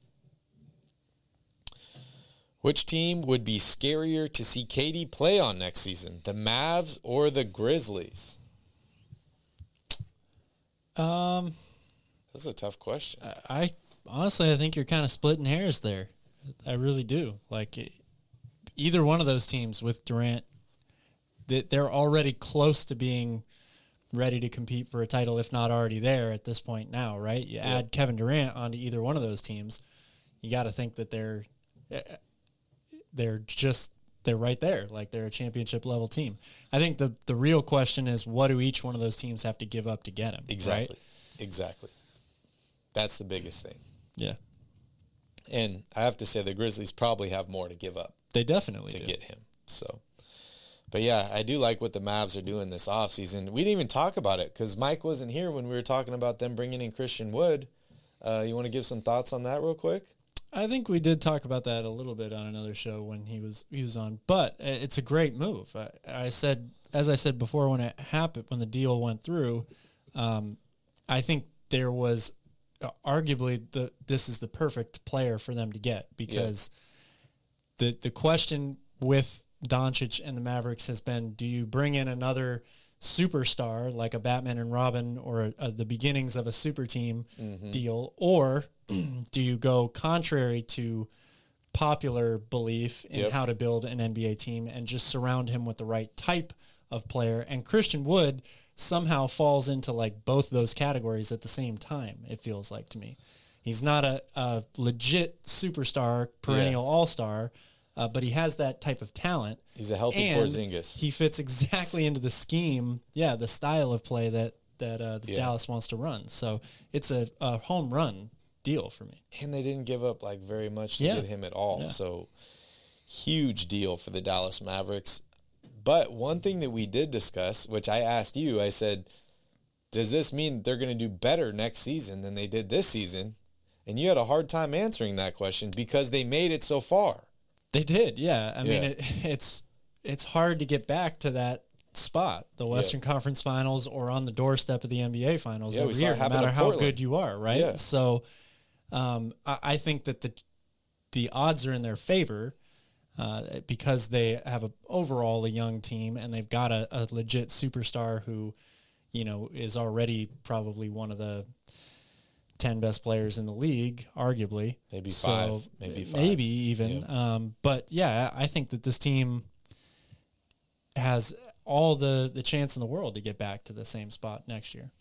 Which team would be scarier to see KD play on next season, the Mavs or the Grizzlies? Um, That's a tough question. I honestly, I think you're kind of splitting hairs there. I really do. Like e- either one of those teams with Durant, that they're already close to being ready to compete for a title, if not already there at this point now, right? You add Kevin Durant onto either one of those teams, you got to think that they're eh, they're just they're right there, like they're a championship level team. I think the the real question is what do each one of those teams have to give up to get him? Exactly. Exactly. That's the biggest thing. Yeah, And I have to say the Grizzlies probably have more to give up they definitely to do. get him. So, but yeah, I do like what the Mavs are doing this offseason. We didn't even talk about it because Mike wasn't here when we were talking about them bringing in Christian Wood. Uh, you want to give some thoughts on that real quick? I think we did talk about that a little bit on another show when he was he was on, but it's a great move. I, I said, as I said before, when it happened, when the deal went through, um, I think there was uh, arguably the this is the perfect player for them to get because the the question with Doncic and the Mavericks has been: Do you bring in another superstar like a Batman and Robin or a, a, the beginnings of a super team mm-hmm. deal, or [clears throat] do you go contrary to popular belief in Yep. how to build an NBA team and just surround him with the right type of player? And Christian Wood somehow falls into like both those categories at the same time. It feels like to me. He's not a, a legit superstar, perennial all star, uh, but he has that type of talent. He's a healthy and Porzingis. He fits exactly into the scheme, yeah, the style of play that that uh, the Yeah. Dallas wants to run. So it's a, a home run deal for me. and they didn't give up like very much to Yeah. get him at all. Yeah. So huge deal for the Dallas Mavericks. But one thing that we did discuss, which I asked you, I said, does this mean they're going to do better next season than they did this season? And you had a hard time answering that question because they made it so far. They did, yeah. I mean, it, [laughs] it's it's hard to get back to that spot, the Western Conference Finals, or on the doorstep of the NBA Finals Yeah, every year, no matter how good you are, right? Yeah. So, um, I, I think that the the odds are in their favor. uh, because they have a overall a young team and they've got a, a legit superstar who, you know, is already probably one of the 10 best players in the league, arguably. Maybe five, maybe five. Maybe even. Um, but yeah, I think that this team has all the, the chance in the world to get back to the same spot next year.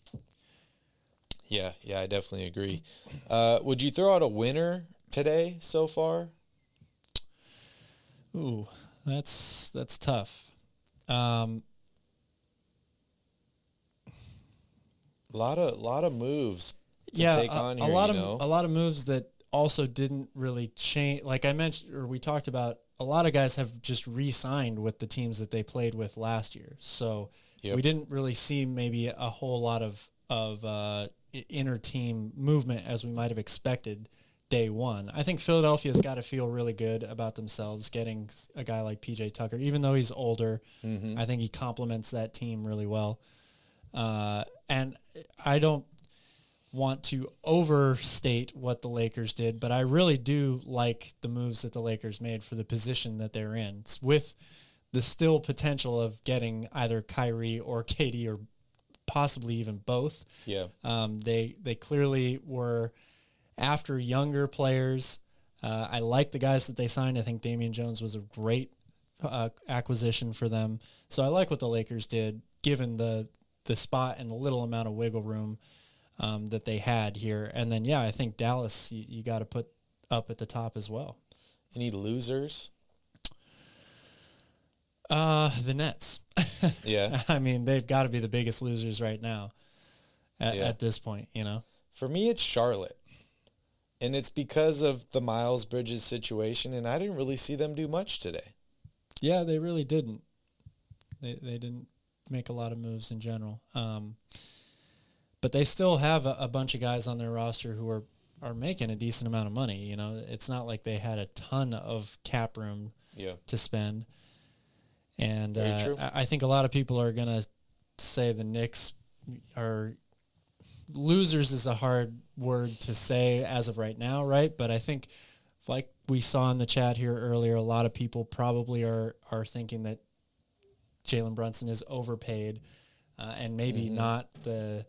Yeah, yeah, I definitely agree. Uh, would you throw out a winner today so far? Ooh, that's that's tough. Um, a lot of lot of moves yeah, take a, on a lot of know? a lot of moves that also didn't really change. Like I mentioned, or we talked about, a lot of guys have just re-signed with the teams that they played with last year. So Yep. we didn't really see maybe a whole lot of of uh, inner team movement as we might have expected day one. I think Philadelphia's got to feel really good about themselves getting a guy like PJ Tucker, even though he's older. Mm-hmm. I think he complements that team really well. Uh, and I don't want to overstate what the Lakers did, but I really do like the moves that the Lakers made for the position that they're in. It's with the still potential of getting either Kyrie or [laughs] KD or possibly even both. yeah, Um, they they clearly were after younger players. Uh, I like the guys that they signed. I think Damian Jones was a great uh, acquisition for them. So I like what the Lakers did, given the the spot and the little amount of wiggle room um, that they had here. And then yeah, I think Dallas you, you got to put up at the top as well. any losers? Uh, the Nets. [laughs] Yeah, I mean, they've got to be the biggest losers right now at, Yeah. at this point. You know. for me it's Charlotte, and it's because of the Miles Bridges situation, and I didn't really see them do much today. Yeah, they really didn't. They they didn't make a lot of moves in general. Um, but they still have a, a bunch of guys on their roster who are are making a decent amount of money. You know, it's not like they had a ton of cap room Yeah, to spend. And uh, true. I I think a lot of people are gonna say the Knicks are losers is a hard word to say as of right now, right? But I think, like we saw in the chat here earlier, a lot of people probably are are thinking that Jalen Brunson is overpaid uh, and maybe Mm-hmm. not the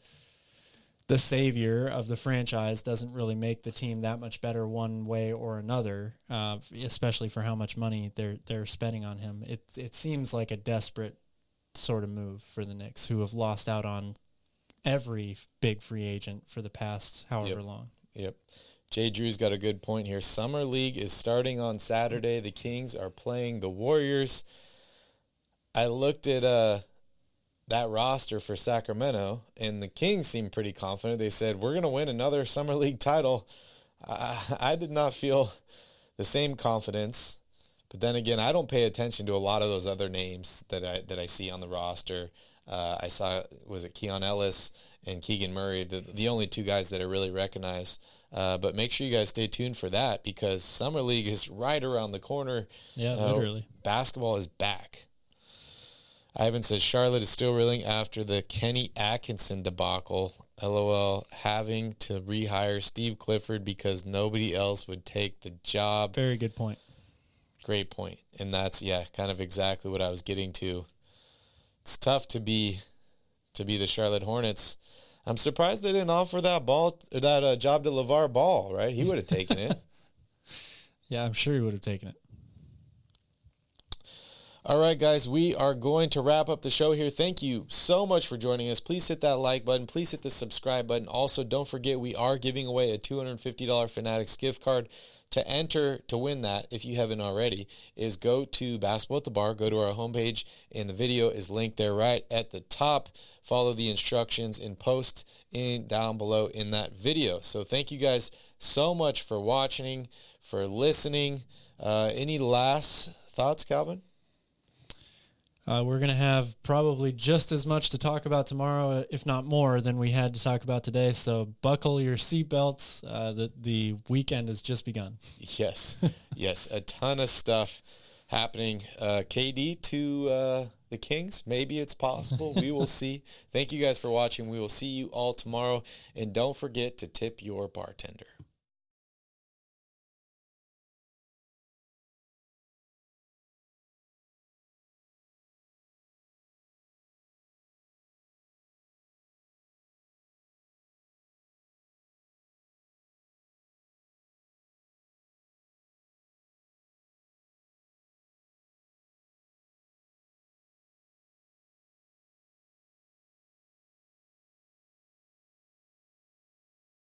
the savior of the franchise doesn't really make the team that much better one way or another, uh, especially for how much money they're they're spending on him. It it seems like a desperate sort of move for the Knicks, who have lost out on every big free agent for the past however Yep. long. Yep. Jay Drew's got a good point here. Summer League is starting on Saturday. The Kings are playing the Warriors. I looked at uh, that roster for Sacramento, and the Kings seemed pretty confident. They said, We're going to win another [laughs] Summer League title. I, I did not feel [laughs] the same confidence. But then again, I don't pay attention to a lot of those other names that I that I see on the roster. Uh, I saw was it Keon Ellis and Keegan Murray, the the only two guys that I really recognize. Uh, but make sure you guys stay tuned for that because summer league is [laughs] right around the corner. Yeah, Uh, literally. basketball is back. Ivan says Charlotte is still reeling after the Kenny Atkinson debacle. LOL, having to rehire Steve Clifford because nobody else would take the job. Very good point. Great point. And that's yeah, kind of exactly what I was getting to. It's tough to be to be the Charlotte Hornets. I'm surprised they didn't offer that ball that uh, job to LeVar Ball, right? He would have taken it. [laughs] Yeah, I'm sure he would have taken it. All right, guys, we are going to wrap up the show here. Thank you so much for joining us. Please hit that like button. Please hit the subscribe button. Also, don't forget we are giving away a $250 Fanatics gift card. To enter to win that, if you haven't already, is go to Basketball at the Bar, go to our homepage, and the video is linked there right at the top. Follow the instructions and post in down below in that video. So thank you guys so much for watching, for listening. Uh, any last thoughts, Calvin? Uh, we're going to have probably just as much to talk about tomorrow, if not more, than we had to talk about today. So buckle your seatbelts. Uh, the, the weekend has just begun. [laughs] Yes, yes, a ton of stuff happening. Uh, KD to uh, the Kings, maybe it's possible. We will [laughs] see. Thank you guys for watching. We will see you all tomorrow, and don't forget to tip your bartender.